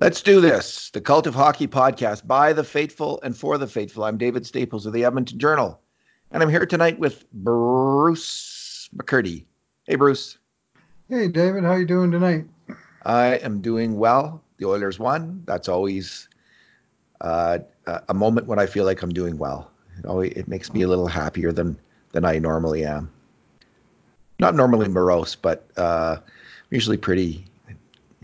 Let's do this. The Cult of Hockey podcast by the faithful and for the faithful. I'm David Staples of the Edmonton Journal, and I'm here tonight with Bruce McCurdy. Hey, Bruce. Hey, David. How you doing tonight? I am doing well. The Oilers won. That's always uh, a moment when I feel like I'm doing well. It always it makes me a little happier than than I normally am. Not normally morose, but uh, usually pretty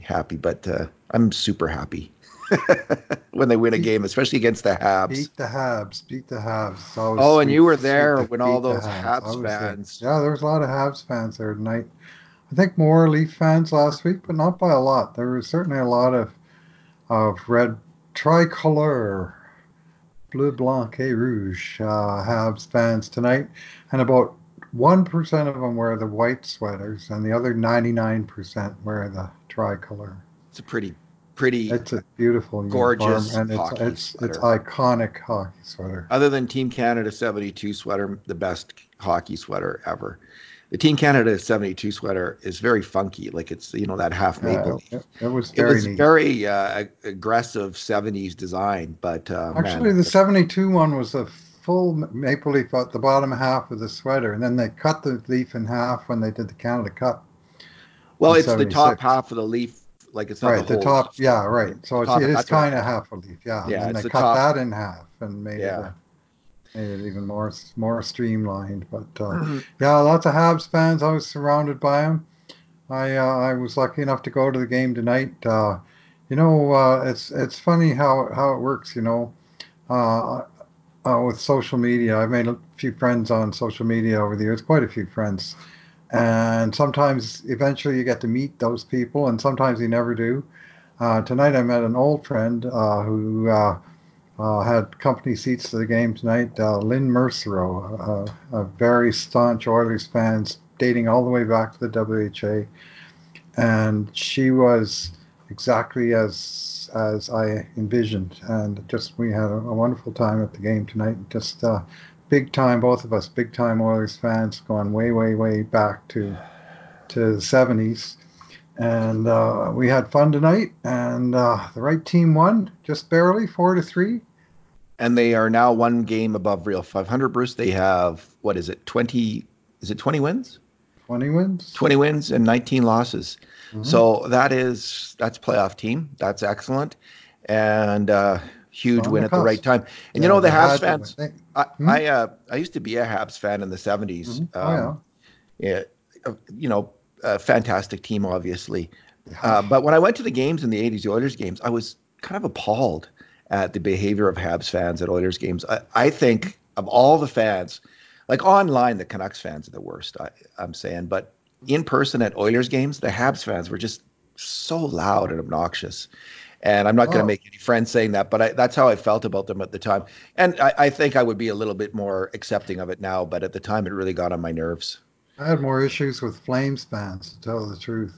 happy. But uh, I'm super happy when they win a game, especially against the Habs. Beat the Habs. Beat the Habs. Oh, and you were there when all those Habs, Habs fans. There. Yeah, there was a lot of Habs fans there tonight. I think more Leaf fans last week, but not by a lot. There was certainly a lot of of red tricolor, bleu blanc et rouge uh, Habs fans tonight, and about one percent of them wear the white sweaters, and the other ninety nine percent wear the tricolor. It's a pretty, pretty. It's a beautiful, gorgeous, and it's hockey it's sweater. it's iconic hockey sweater. Other than Team Canada '72 sweater, the best hockey sweater ever. The Team Canada '72 sweater is very funky, like it's you know that half maple. Yeah, it, it was very it was neat. very uh, aggressive '70s design, but uh, actually man, the '72 one was a full maple leaf at the bottom half of the sweater, and then they cut the leaf in half when they did the Canada Cup. Well, it's the top half of the leaf, like it's not right, the, the, whole- top. Yeah, right. So it's, top- it is kind of half a leaf. Yeah, Yeah, and then they the cut top. that in half and made Yeah. it. A, made it even more more streamlined, but uh, Mhm. yeah, lots of Habs fans. I was surrounded by them. I uh, I was lucky enough to go to the game tonight. Uh, you know, uh, it's it's funny how how it works. You know, uh, uh, with social media, I've made a few friends on social media over the years, quite a few friends, and sometimes eventually you get to meet those people, and sometimes you never do. Uh, tonight I met an old friend uh, who uh, uh, had company seats to the game tonight, uh, Lynn Mercereau, uh, a very staunch Oilers fan, dating all the way back to the WHA, and she was exactly as as I envisioned, and just we had a, a wonderful time at the game tonight. Just uh, big time, both of us, big time Oilers fans, going way, way, way back to to the seventies. And uh, we had fun tonight, and uh, the right team won just barely, four to three. and they are now one game above Real 500. Bruce, they have what is it? 20? Is it 20 wins? 20 wins. 20 wins and 19 losses. Mhm. So that is that's playoff team. That's excellent, and uh, huge win at the right time. And Yeah, you know the Habs fans. win. I Hmm? I, uh, I used to be a Habs fan in the 70s. Mhm. Oh, Um, yeah, uh, you know, a fantastic team, obviously. Uh, but when I went to the games in the 80s, the Oilers games, I was kind of appalled at the behavior of Habs fans at Oilers games. I, I think of all the fans, like online, the Canucks fans are the worst, I, I'm saying. But in person at Oilers games, the Habs fans were just so loud and obnoxious. And I'm not going to Oh. make any friends saying that, but I, that's how I felt about them at the time. And I, I think I would be a little bit more accepting of it now, but at the time, it really got on my nerves. I had more issues with Flames fans, to tell the truth.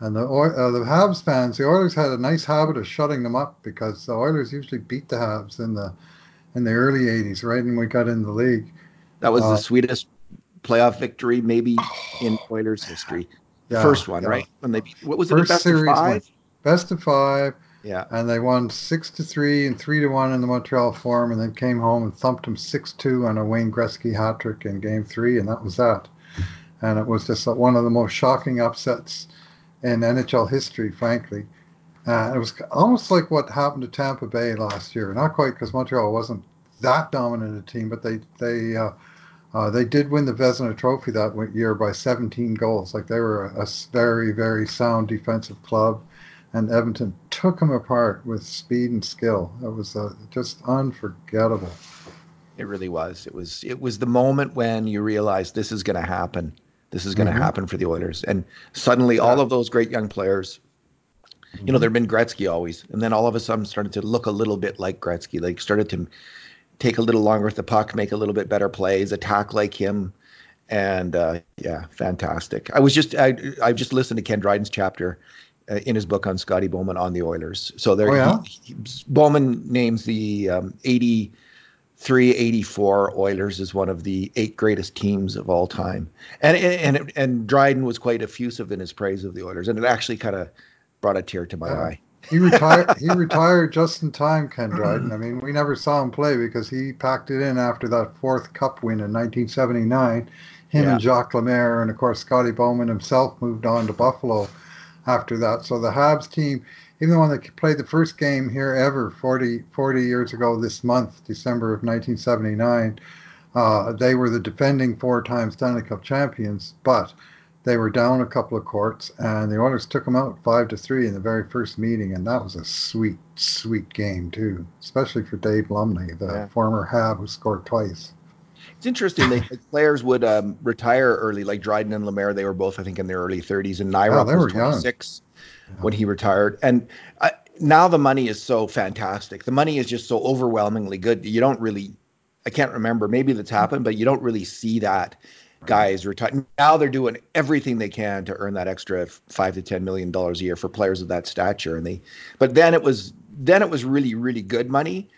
And the uh, the Habs fans, the Oilers had a nice habit of shutting them up because the Oilers usually beat the Habs in the in the early '80s, right when we got in the league. That was Uh, the sweetest playoff victory maybe in Oilers history. The Yeah, first one, yeah. right? When they beat, what was it? a First of series five? win. Best of five, Yeah. and they won six to three and three to one in the Montreal Forum, and then came home and thumped them six two on a Wayne Gretzky hat trick in Game Three, and that was that. And it was just one of the most shocking upsets in NHL history, frankly. Uh, it was almost like what happened to Tampa Bay last year. Not quite because Montreal wasn't that dominant a team, but they they uh, uh, they did win the Vezina Trophy that year by 17 goals. Like they were a very very sound defensive club, and Edmonton took them apart with speed and skill. It was uh, just unforgettable. It really was. It was it was the moment when you realized this is going to happen. This is going to Mhm. happen for the Oilers. And suddenly all of those great young players, you know, there'd been Gretzky always. And then all of a sudden started to look a little bit like Gretzky. Like started to take a little longer with the puck, make a little bit better plays, attack like him. And uh, yeah, fantastic. I was just I I just listened to Ken Dryden's chapter in his book on Scotty Bowman on the Oilers. So there, Oh, yeah? he, he, Bowman names the um, 83, 84 Oilers as one of the eight greatest teams of all time. And and and, and Dryden was quite effusive in his praise of the Oilers, and it actually kind of brought a tear to my Yeah. eye. he retired. he retired just in time, Ken Dryden. I mean, we never saw him play because he packed it in after that fourth Cup win in 1979. Him yeah. and Jacques Lemaire, and of course Scotty Bowman himself moved on to Buffalo after that. So the Habs team, even the one that played the first game here ever 40, 40 years ago this month, December of 1979, uh, they were the defending four-time Stanley Cup champions, but they were down a couple of courts, and the Oilers took them out five to three in the very first meeting, and that was a sweet, sweet game too, especially for Dave Lumley, the yeah. former Hab who scored twice. It's interesting. They, players would um, retire early, like Dryden and Lemaire. They were both, I think, in their early 30s, and Nyrop yeah, was 26 yeah. when he retired. And uh, now the money is so fantastic. The money is just so overwhelmingly good. You don't really, I can't remember. Maybe that's happened, but you don't really see that guys retired. Now they're doing everything they can to earn that extra five to ten million dollars a year for players of that stature. And they, but then it was then it was really really good money,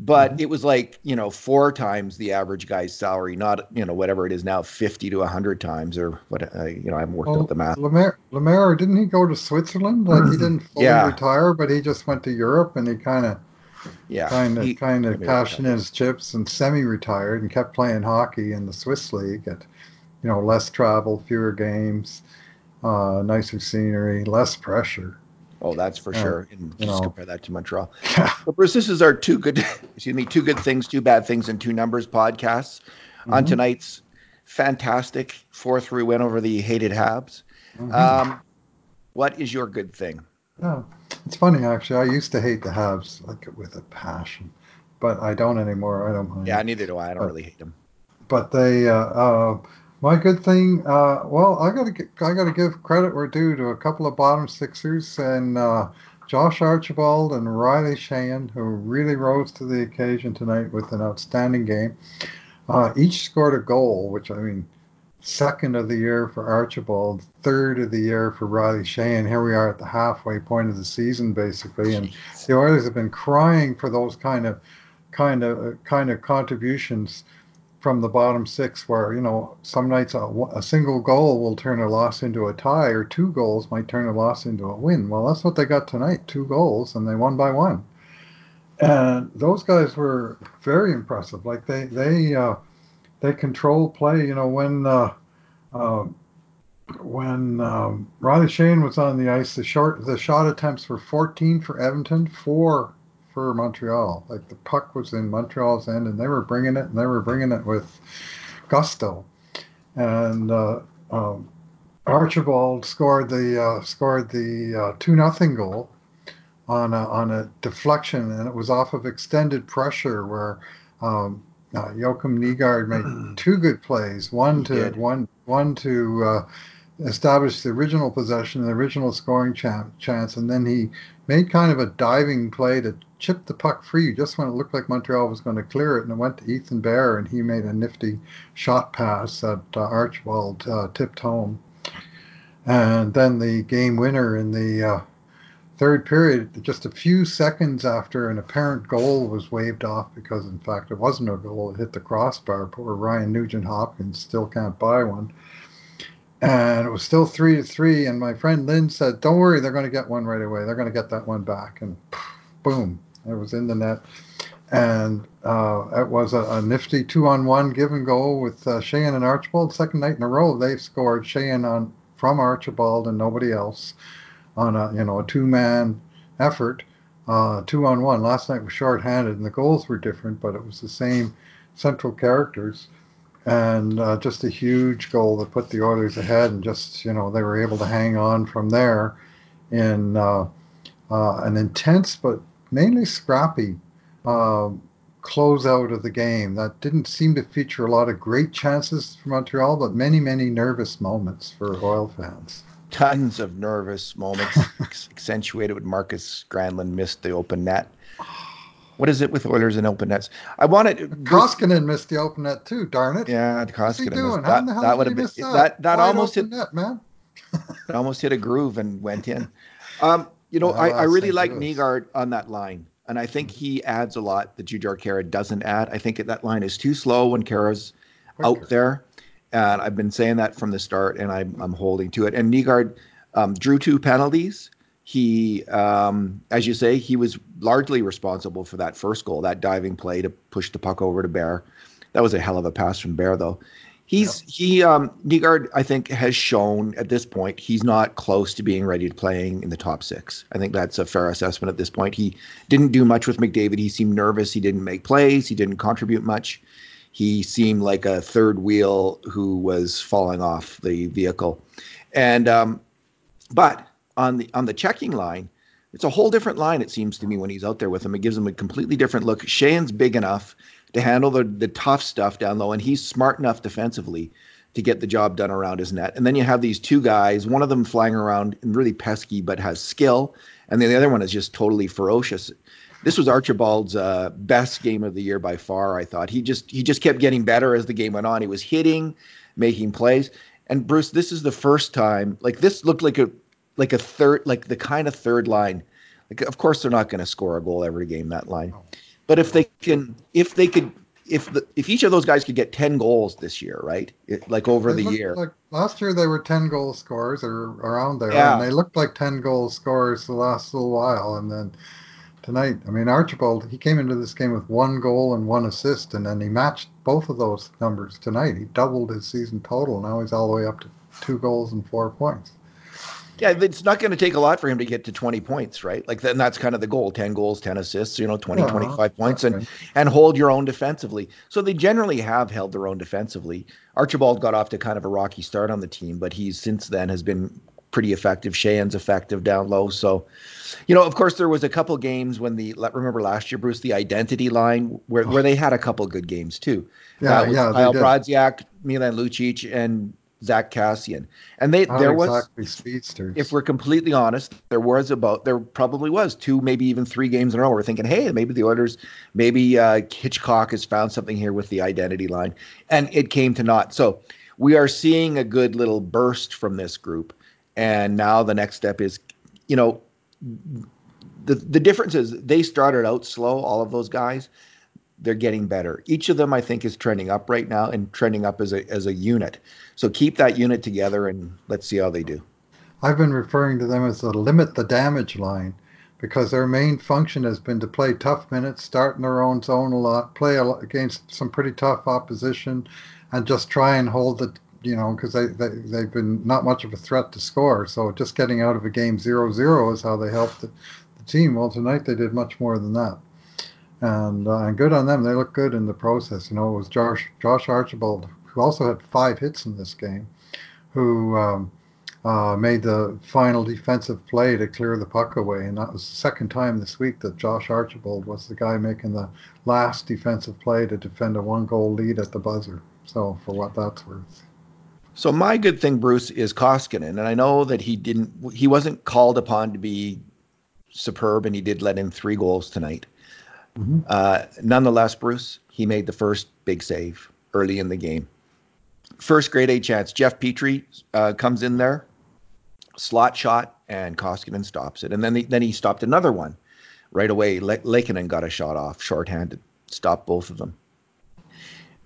but mm-hmm. it was like you know four times the average guy's salary, not you know whatever it is now, fifty to hundred times or what. Uh, you know I haven't worked well, out the math. Lemaire, Lemaire didn't he go to Switzerland? Like he didn't fully yeah. retire, but he just went to Europe and he kind of yeah, kind of kind of cashed in his chips and semi-retired and kept playing hockey in the Swiss league at you know, less travel, fewer games, uh, nicer scenery, less pressure. Oh, that's for uh, sure. And just know. compare that to Montreal. Yeah. But Bruce, this is our two good, excuse me, two good things, two bad things, and two numbers podcasts mm-hmm. on tonight's fantastic four-three win over the hated Habs. Mm-hmm. Um, what is your good thing? Yeah, it's funny actually. I used to hate the Habs like with a passion, but I don't anymore. I don't mind. Yeah, neither do I. I don't but, really hate them. But they, uh, uh, my good thing, uh, well, I gotta I gotta give credit where due to a couple of bottom sixers and uh, Josh Archibald and Riley Sheahan, who really rose to the occasion tonight with an outstanding game. Uh, each scored a goal, which I mean, second of the year for Archibald, third of the year for Riley Sheahan. Here we are at the halfway point of the season, basically, and the Oilers have been crying for those kind of, kind of, kind of contributions from the bottom six where you know some nights a, a, single goal will turn a loss into a tie or two goals might turn a loss into a win. Well that's what they got tonight two goals and they won by one. And those guys were very impressive. Like they they uh, they control play you know when uh, uh, when um, Riley Sheahan was on the ice the short the shot attempts were 14 for Edmonton four for Montreal. Like the puck was in Montreal's end, and they were bringing it, and they were bringing it with gusto. And uh, um, Archibald scored the uh, scored the uh, two nothing goal on a, on a deflection, and it was off of extended pressure where um, uh, Joakim Nygard made two good plays. One he to did. one one to uh, establish the original possession, the original scoring chance, and then he made kind of a diving play to chip the puck free just when it looked like Montreal was going to clear it, and it went to Ethan Bear, and he made a nifty shot pass that uh, Archibald uh, tipped home. And then the game winner in the uh, third period, just a few seconds after an apparent goal was waved off, because in fact it wasn't a goal, it hit the crossbar. Poor Ryan Nugent Hopkins still can't buy one and it was still three to three. And my friend Lynn said, "Don't worry, they're going to get one right away. They're going to get that one back." And boom, it was in the net. And uh, it was a, a, nifty two-on-one give and go with uh, and Archibald. Second night in a row, they've scored Sheahan on from Archibald and nobody else on a you know a two-man effort, uh, two-on-one. Last night was short-handed, and the goals were different, but it was the same central characters and uh, just a huge goal that put the Oilers ahead, and just you know they were able to hang on from there in uh, uh, an intense but mainly scrappy uh, closeout of the game that didn't seem to feature a lot of great chances for Montreal, but many many nervous moments for Oil fans. Tons of nervous moments, accentuated with Markus Granlund missed the open net. What is it with Oilers and open nets? I wanted Koskinen missed the open net too. Darn it! Yeah, Koskinen. What's he doing? How the hell that would have been that. That, that almost hit net, man. it almost hit a groove and went in. Um, you know, I, I really like Nygard on that line, and I think he adds a lot that Jujhar Khaira doesn't add. I think that line is too slow when Khaira's out there, and I've been saying that from the start, and I'm I'm holding to it. And Nygard um, drew two penalties He, um, as you say, he was largely responsible for that first goal, that diving play to push the puck over to Bear. That was a hell of a pass from Bear, though. He's yep. he um Nygard, I think, has shown at this point he's not close to being ready to playing in the top six. I think that's a fair assessment at this point. He didn't do much with McDavid. He seemed nervous. He didn't make plays. He didn't contribute much. He seemed like a third wheel who was falling off the vehicle. And um, but on the on the checking line, it's a whole different line. It seems to me when he's out there with him, it gives him a completely different look. Sheahan's big enough to handle the the tough stuff down low, and he's smart enough defensively to get the job done around his net. And then you have these two guys, one of them flying around and really pesky but has skill, and then the other one is just totally ferocious. This was Archibald's uh, best game of the year by far. I thought he just he just kept getting better as the game went on. He was hitting, making plays. And Bruce, this is the first time like this looked like a like a third like the kind of third line. Like of course they're not going to score a goal every game that line. But if they can, if they could, if the if each of those guys could get ten goals this year, right? It, like over they the year. Like last year, they were ten goal scorers or around there, yeah. and they looked like ten goal scorers the last little while, and then tonight, I mean Archibald, he came into this game with one goal and one assist, and then he matched both of those numbers tonight. He doubled his season total. Now he's all the way up to two goals and four points. Yeah, it's not going to take a lot for him to get to 20 points, right? Like then that's kind of the goal, 10 goals, 10 assists, you know, 20, yeah, 25 points and and hold your own defensively. So they generally have held their own defensively. Archibald got off to kind of a rocky start on the team, but he's since then has been pretty effective. Sheahan's effective down low. So, you know, of course there was a couple games when the remember last year, Bruce, the identity line where, where they had a couple good games too. Yeah, yeah. Kyle Brodziak, Milan Lucic, and Zack Kassian, And they Not there exactly was speedsters. If we're completely honest, there was about there probably was two, maybe even three games in a row. We're thinking, hey, maybe the Oilers, maybe uh, Hitchcock has found something here with the identity line, and it came to naught. So we are seeing a good little burst from this group, and now the next step is, you know, the the difference is they started out slow, all of those guys they're getting better. Each of them, I think, is trending up right now and trending up as a as a unit. So keep that unit together and let's see how they do. I've been referring to them as the limit the damage line because their main function has been to play tough minutes, start in their own zone a lot, play against some pretty tough opposition, and just try and hold the you know because they, they they've been not much of a threat to score. So just getting out of a game 0-0 is how they helped the, the team. Well, tonight they did much more than that and uh, and good on them. They look good in the process. You know, it was Josh Josh Archibald who also had five hits in this game, who um, uh, made the final defensive play to clear the puck away, and that was the second time this week that Josh Archibald was the guy making the last defensive play to defend a one-goal lead at the buzzer. So for what that's worth. So my good thing, Bruce, is Koskinen, and I know that he didn't, he wasn't called upon to be superb, and he did let in three goals tonight. Mm-hmm. Uh, nonetheless, Bruce, he made the first big save early in the game. First grade A chance. Jeff Petry uh, comes in there, slot shot, and Koskinen stops it. And then he, then he stopped another one right away. Le- got a shot off, shorthanded, stopped both of them.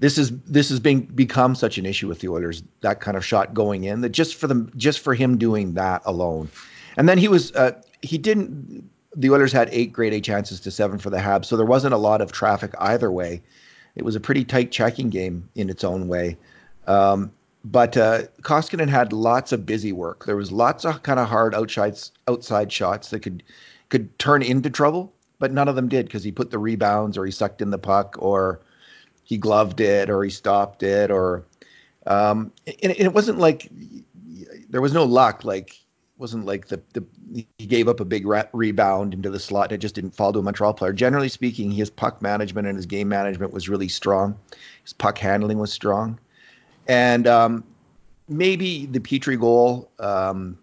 This is this has been become such an issue with the Oilers. That kind of shot going in that just for them, just for him doing that alone, and then he was uh, he didn't the Oilers had eight grade A chances to seven for the Habs, so there wasn't a lot of traffic either way. It was a pretty tight checking game in its own way. Um, but uh, Koskinen had lots of busy work. There was lots of kind of hard outside outside shots that could could turn into trouble, but none of them did because he put the rebounds or he sucked in the puck or he gloved it or he stopped it or um, and it wasn't like there was no luck. Like wasn't like the, the he gave up a big re- rebound into the slot and it just didn't fall to a Montreal player. Generally speaking, his puck management and his game management was really strong. His puck handling was strong, and um, maybe the Petry goal um,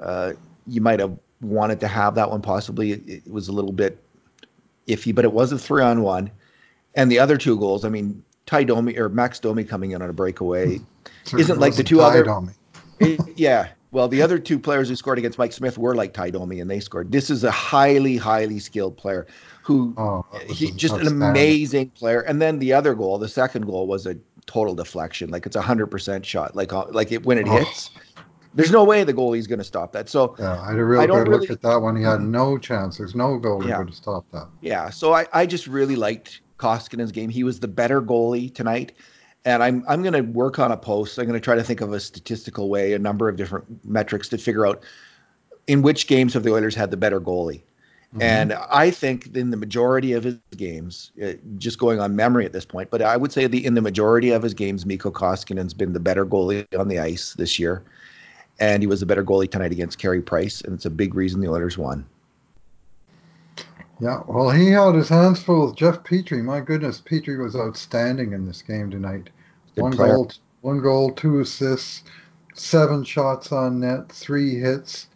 uh, you might have wanted to have that one possibly. It, it, was a little bit iffy, but it was a three on one, and the other two goals. I mean, Ty Domi or Max Domi coming in on a breakaway isn't like the two other. Yeah, well, the other two players who scored against Mike Smith were like Ty Domi, and they scored. This is a highly, highly skilled player who oh, he just an amazing player. And then the other goal, the second goal, was a total deflection. Like it's a hundred percent shot. Like uh, like it when it oh. hits, There's no way the goalie's going to stop that. So yeah, I had a real I don't good really, look at that one. He had no chance. There's no goalie yeah, going to stop that. yeah. So I, I just really liked Koskinen's game. He was the better goalie tonight, and I'm I'm going to work on a post. I'm going to try to think of a statistical way, a number of different metrics to figure out in which games have the Oilers had the better goalie. Mm-hmm. And I think in the majority of his games, uh, just going on memory at this point, but I would say the in the majority of his games, Mikko Koskinen's been the better goalie on the ice this year and he was a better goalie tonight against Carey Price, and it's a big reason the Oilers won. Yeah, well, he had his hands full with Jeff Petry. My goodness, Petry was outstanding in this game tonight. One player. goal, one goal, two assists, seven shots on net, three hits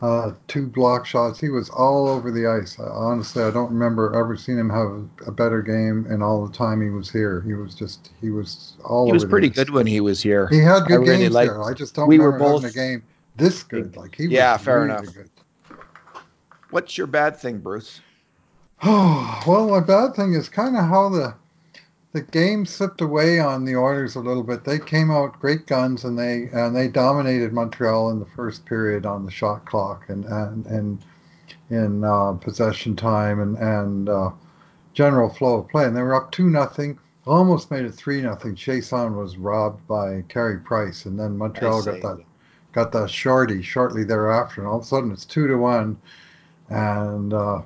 uh, two block shots. He was all over the ice. honestly, I don't remember ever seeing him have a better game in all the time he was here. He was just he was all. He was pretty good when he was here. He had good I games really here. I just don't we remember were both, having a game this good. Like he yeah, was fair really enough. Good. What's your bad thing, Bruce? Oh well, my bad thing is kind of how the the game slipped away on the Oilers a little bit. They came out great guns and they and they dominated Montreal in the first period on the shot clock and and and in uh, possession time and and uh, general flow of play. And they were up two nothing. Almost made it three nothing. Chiasson was robbed by Carey Price, and then Montreal got that got that shorty shortly thereafter, and all of a sudden it's two to one, and uh,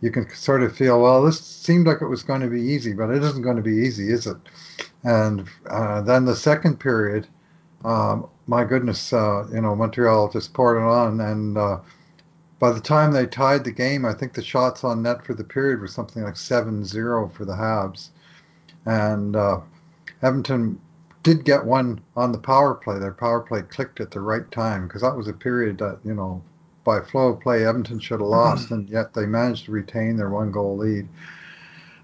you can sort of feel, well, this seemed like it was going to be easy, but it isn't going to be easy, is it? And uh, then the second period, um, my goodness, uh, you know, Montreal just poured it on. And uh, by the time they tied the game, I think the shots on net for the period were something like 7 0 for the Habs. And uh, Edmonton did get one on the power play. Their power play clicked at the right time because that was a period that, you know, by flow of play, Edmonton should have lost, and yet they managed to retain their one goal lead.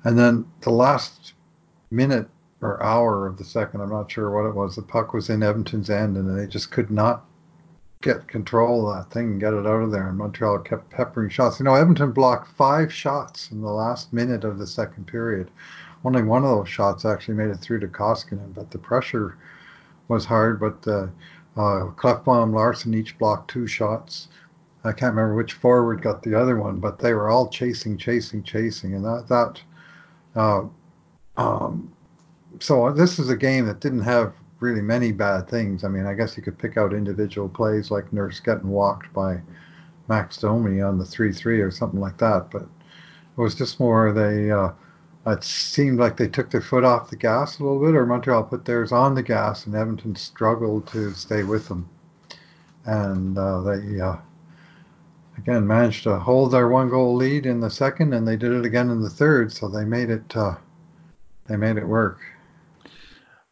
And then the last minute or hour of the second, I'm not sure what it was, the puck was in Edmonton's end, and they just could not get control of that thing and get it out of there. And Montreal kept peppering shots. You know, Edmonton blocked five shots in the last minute of the second period. Only one of those shots actually made it through to Koskinen, but the pressure was hard. But uh, uh, Klefbom, Larsson each blocked two shots. I can't remember which forward got the other one, but they were all chasing, chasing, chasing, and that that. Uh, um, so this is a game that didn't have really many bad things. I mean, I guess you could pick out individual plays like Nurse getting walked by Max Domi on the three-three or something like that, but it was just more they. Uh, it seemed like they took their foot off the gas a little bit, or Montreal put theirs on the gas, and Edmonton struggled to stay with them, and uh, they uh, again managed to hold their one goal lead in the second, and they did it again in the third. So they made it uh, they made it work.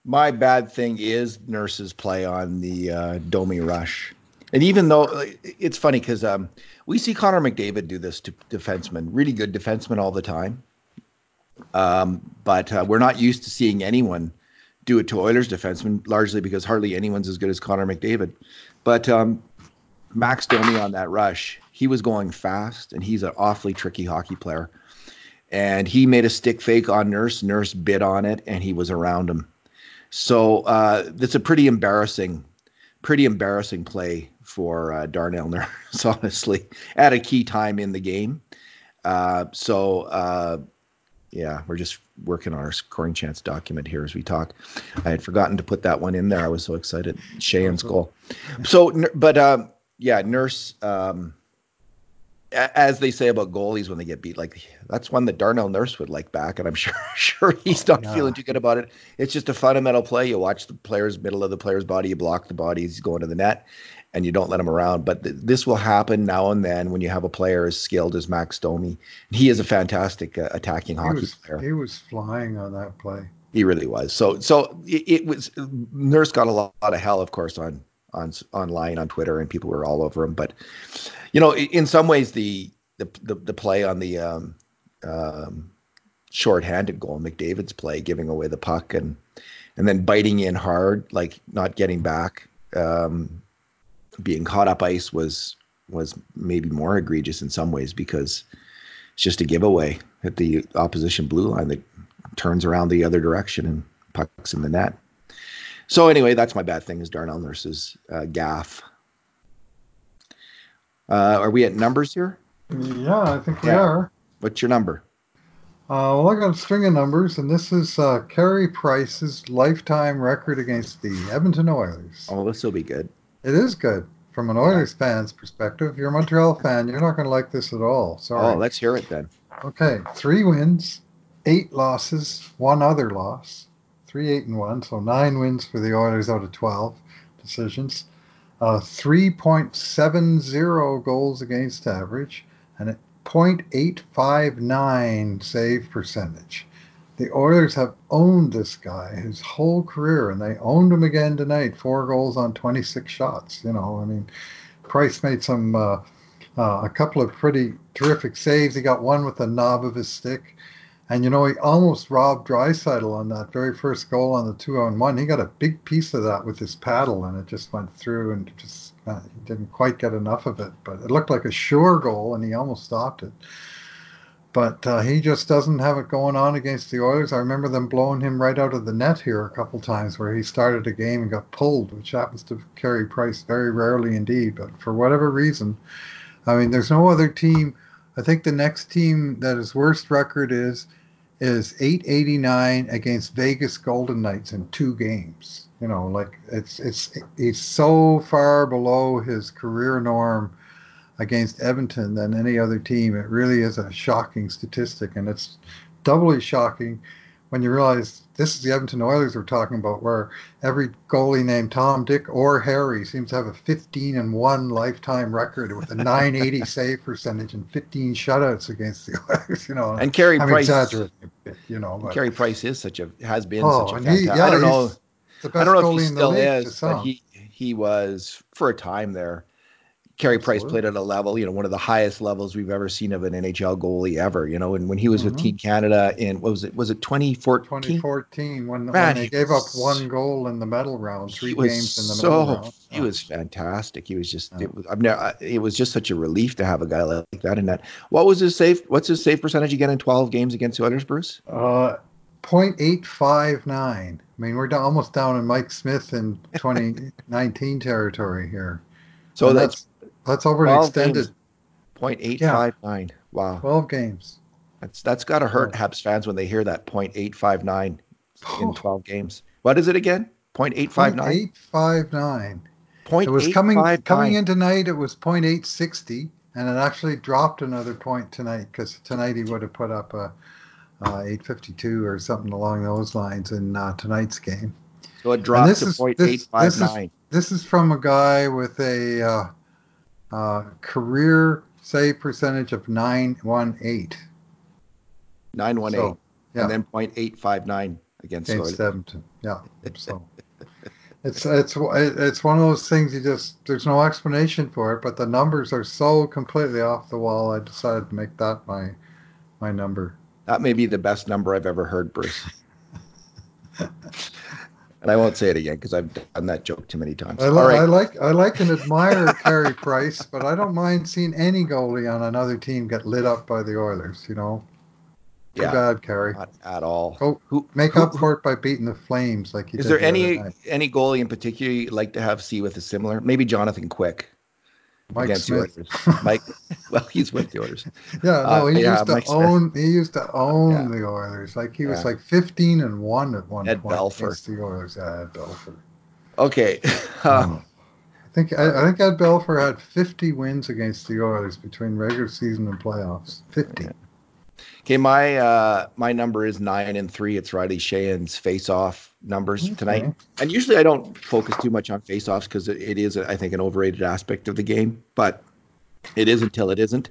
My bad thing is Nurse's play on the uh, Domi rush, and even though it's funny because um, we see Connor McDavid do this to defensemen, really good defensemen all the time, um, but uh, we're not used to seeing anyone do it to Oilers defensemen, largely because hardly anyone's as good as Connor McDavid. But um, Max Domi on that rush, he was going fast, and he's an awfully tricky hockey player. And he made a stick fake on Nurse. Nurse bit on it, and he was around him. So uh, that's a pretty embarrassing, pretty embarrassing play for uh, Darnell Nurse, honestly, at a key time in the game. Uh, so uh, yeah, we're just working on our scoring chance document here as we talk. I had forgotten to put that one in there. I was so excited. Sheahan's goal. So, but um, yeah, Nurse. Um, as they say about goalies when they get beat, like that's one that Darnell Nurse would like back, and I'm sure sure he's not yeah. feeling too good about it. It's just a fundamental play. You watch the player's middle of the player's body, you block the body, he's going to the net, and you don't let him around. But th- this will happen now and then when you have a player as skilled as Max Domi. He is a fantastic uh, attacking he hockey was, player. He was flying on that play. He really was. So so it, it was Nurse got a lot, lot of hell, of course, on on online on Twitter, and people were all over him, but you know, in some ways, the the the, the play on the um, um, short-handed goal, McDavid's play, giving away the puck and and then biting in hard, like not getting back, um, being caught up ice was was maybe more egregious in some ways because it's just a giveaway at the opposition blue line that turns around the other direction and pucks in the net. So anyway, that's my bad thing is Darnell Nurse's uh, gaff Uh, are we at numbers here? Yeah, I think we are. What's your number? Uh, well, I got a string of numbers, and this is uh, Carey Price's lifetime record against the Edmonton Oilers. Oh, this will be good. It is good from an Oilers fan's perspective. If you're a Montreal fan, you're not going to like this at all. Sorry. Oh, let's hear it then. Okay, three wins, eight losses, one other loss. Three, eight, and one, so nine wins for the Oilers out of 12 decisions. Uh, 3.70 goals against average and a 0.859 save percentage. The Oilers have owned this guy his whole career, and they owned him again tonight. Four goals on 26 shots. You know, I mean, Price made some uh, uh, a couple of pretty terrific saves. He got one with the knob of his stick. And, you know, he almost robbed Draisaitl on that very first goal on the two on one. He got a big piece of that with his paddle, and it just went through and just uh, he didn't quite get enough of it. But it looked like a sure goal, and he almost stopped it. But uh, he just doesn't have it going on against the Oilers. I remember them blowing him right out of the net here a couple times where he started a game and got pulled, which happens to Carey Price very rarely indeed. But for whatever reason, I mean, there's no other team. I think the next team that his worst record is is 889 against Vegas Golden Knights in two games. You know, like it's it's he's so far below his career norm against Edmonton than any other team. It really is a shocking statistic, and it's doubly shocking when you realize this is the Edmonton Oilers we're talking about, where every goalie named Tom, Dick, or Harry seems to have a 15 and one lifetime record with a 980 save percentage and 15 shutouts against the Oilers. You know, And Carey I'm Price. exaggerating a bit, you know, but Carey Price is such a has been oh, such a and he, fantastic. yeah, I don't know. I don't know if he still is, but he he was for a time there. Carey Price played at a level, you know, one of the highest levels we've ever seen of an NHL goalie ever. You know, and when he was with Mhm. Team Canada in what was it? Was it 2014? 2014 when, Man, when they he gave up one goal in the medal round, three games in the medal so round. he Yeah. was fantastic. He was just Yeah. it was I've never it was just such a relief to have a guy like that in that. What was his save? What's his save percentage again in 12 games against the Oilers, Bruce? Uh, 0.859. I mean, we're down, almost down in Mike Smith in 2019 territory here. So And that's that's over an 12 extended games. 0.859. Wow. 12 games. That's that's got to hurt. Habs fans when they hear that 0.859 in Oh. 12 games. What is it again? 0.859? 0.859. It was coming coming in tonight. It was 0.860, and it actually dropped another point tonight because tonight he would have put up a, uh 852 or something along those lines in uh, tonight's game. So it dropped this to is- this- this is- This is from a guy with a uh, uh, career save percentage of 918 918. So, yeah. And then 0.859 against, against. Edmonton. Yeah. So it's it's it's one of those things you just there's no explanation for it, but the numbers are so completely off the wall. I decided to make that my my number. That may be the best number I've ever heard, Bruce. and I won't say it again because I've done that joke too many times. I, All li- I like I like and admire Carey Price, but I don't mind seeing any goalie on another team get lit up by the Oilers. You know, too Yeah, bad, Carey. not at all. Go Who make who- up for it by beating the Flames like you Is did there the any night. any goalie in particular you'd like to have see with a similar? Maybe Jonathan Quick Mike Smith? Mike, well, he's with the Oilers. Yeah, no, Uh, he yeah, used to Mike Smith. own. He used to own Yeah. the Oilers. Like he was like fifteen and one at one Ed point Belfour. against the Oilers. Yeah, Ed Belfour. Okay. Um, I think I, I think Ed Belfour had fifty wins against the Oilers between regular season and playoffs. Fifty. Okay, my uh my number is nine and three. It's Riley Sheahan's face-off numbers tonight. And usually I don't focus too much on face-offs because it, it is, I think, an overrated aspect of the game. But it is until it isn't.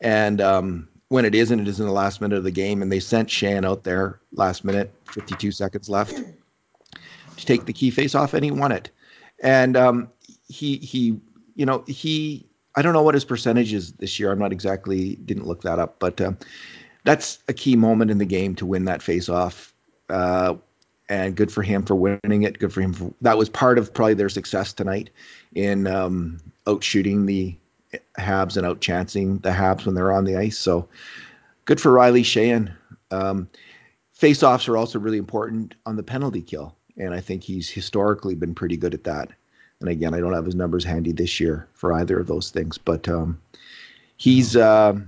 And um, when it isn't, it is in the last minute of the game. And they sent Shan out there last minute, 52 seconds left, to take the key face-off, and he won it. And um, he he, you know, he. I don't know what his percentage is this year. I'm not exactly didn't look that up, but. Um, that's a key moment in the game to win that face-off. Uh, and good for him for winning it. Good for him. For, that was part of probably their success tonight in um, outshooting the Habs and outchancing the Habs when they're on the ice. So good for Riley Sheahan. Um, face-offs are also really important on the penalty kill, and I think he's historically been pretty good at that. And again, I don't have his numbers handy this year for either of those things, but um, he's uh,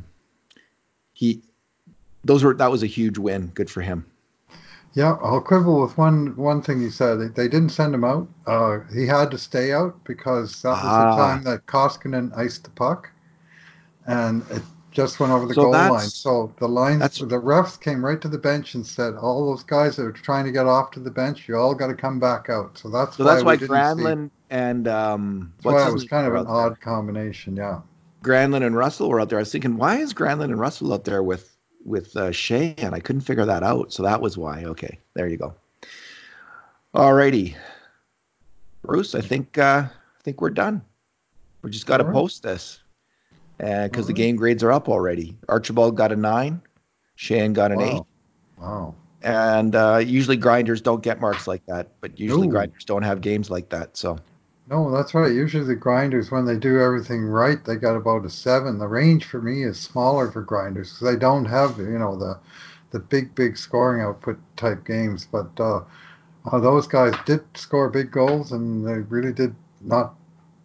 he. Those were that was a huge win. Good for him. Yeah, I'll quibble with one one thing he said. They, they didn't send him out. Uh, he had to stay out because that was the Ah, time that Koskinen iced the puck, and it just went over the so goal line. So the lines, the refs came right to the bench and said, "All those guys that are trying to get off to the bench, you all got to come back out." So that's so why that's why. Granlund and um, That's why it was kind of an odd combination. Yeah. Granlund and Russell were out there. I was thinking, why is Granlund and Russell out there with with uh? I couldn't figure that out. So that was why. Okay, there you go. Alrighty, Bruce. I think uh, I think we're done. We just got to right. post this because All the game grades are up already. Archibald got a nine, Shane got an eight, Wow. Wow. and uh, usually grinders don't get marks like that. But usually No. grinders don't have games like that. So No, that's right. Usually the grinders, when they do everything right, they got about a seven. The range for me is smaller for grinders because they don't have, you know, the the big, big scoring output type games. But uh, uh, those guys did score big goals, and they really did not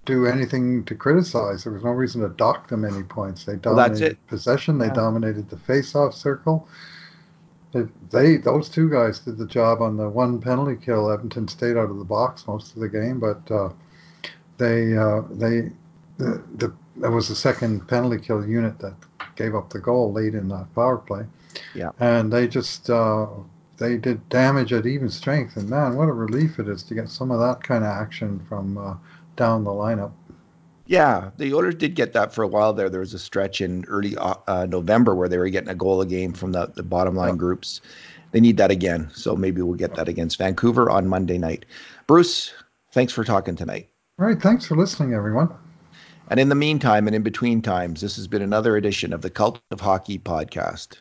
do anything to criticize. There was no reason to dock them any points. They well, dominated it. possession. They Yeah. dominated the face-off circle. They, they those two guys did the job on the one penalty kill. Edmonton stayed out of the box most of the game, but. Uh, they uh, they the, the that was the second penalty kill unit that gave up the goal late in the power play, Yeah. and they just uh, they did damage at even strength. And man, what a relief it is to get some of that kind of action from uh, down the lineup. Yeah, the Oilers did get that for a while there. There was a stretch in early uh, uh, November where they were getting a goal a game from the, the bottom line Yeah. groups. They need that again. So maybe we'll get that against Vancouver on Monday night. Bruce, thanks for talking tonight. All right, thanks for listening, everyone. And in the meantime and in between times, this has been another edition of the Cult of Hockey podcast.